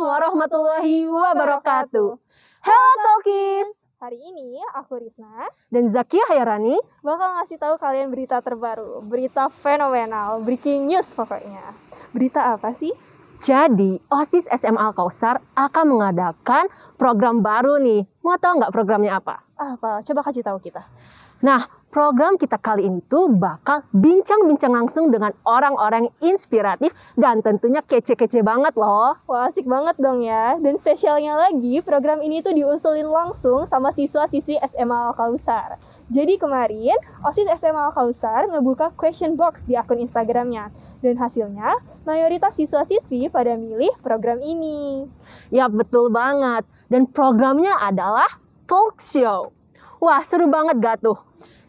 warahmatullahi wabarakatuh. Hello Talkies! Hari ini aku Risna Dan Zakia Hayarani bakal ngasih tahu kalian berita terbaru, berita fenomenal, breaking news pokoknya. Berita apa sih? Jadi, OSIS SMA Al-Kausar akan mengadakan program baru nih. Mau tahu nggak programnya apa? Apa? Coba kasih tahu kita. Nah, program kita kali ini tuh bakal bincang-bincang langsung dengan orang-orang inspiratif dan tentunya kece-kece banget loh. Wah, asik banget dong ya. Dan spesialnya lagi, program ini tuh diusulin langsung sama siswa-siswi SMA Al-Kausar. Jadi kemarin, OSIS SMA Al-Kausar ngebuka question box di akun Instagramnya. Dan hasilnya, mayoritas siswa-siswi pada milih program ini. Ya, betul banget. Dan programnya adalah talk show. Wah, seru banget gak tuh?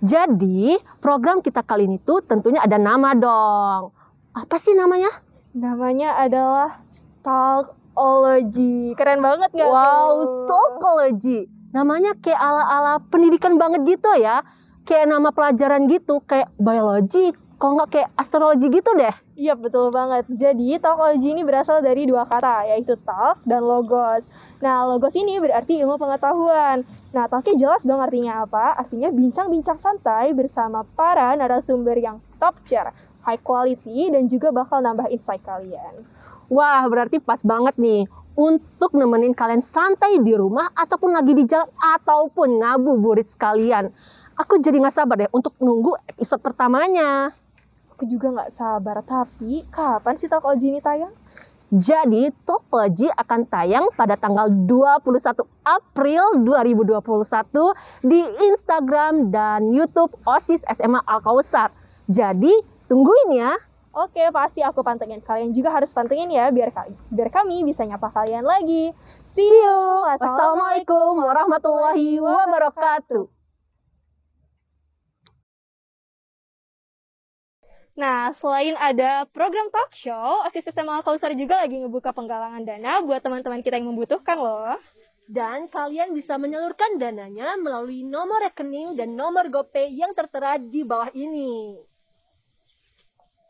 Jadi, program kita kali ini tuh tentunya ada nama dong. Apa sih namanya? Namanya adalah Talkology. Keren banget gak Wow, tuh? Talkology. Namanya kayak ala-ala pendidikan banget gitu ya. Kayak nama pelajaran gitu, kayak biologi. Kalau nggak kayak astrologi gitu deh. Iya betul banget. Jadi talkology ini berasal dari dua kata yaitu talk dan logos. Nah logos ini berarti ilmu pengetahuan. Nah talknya jelas dong artinya apa? Artinya bincang-bincang santai bersama para narasumber yang top tier, high quality dan juga bakal nambah insight kalian. Wah, berarti pas banget nih untuk nemenin kalian santai di rumah ataupun lagi di jalan ataupun ngabuburit sekalian. Aku jadi nggak sabar deh untuk nunggu episode pertamanya. Aku juga nggak sabar. Tapi kapan sih talkology ini tayang? Jadi, Topology akan tayang pada tanggal 21 April 2021 di Instagram dan YouTube OSIS SMA Al-Kausar. Jadi, tungguin ya. Oke, pasti aku pantengin. Kalian juga harus pantengin ya biar kami biar kami bisa nyapa kalian lagi. See you. Wassalamualaikum warahmatullahi wabarakatuh. Nah, selain ada program talk show, OSIS SMA Kausar juga lagi ngebuka penggalangan dana buat teman-teman kita yang membutuhkan loh. Dan kalian bisa menyalurkan dananya melalui nomor rekening dan nomor GoPay yang tertera di bawah ini.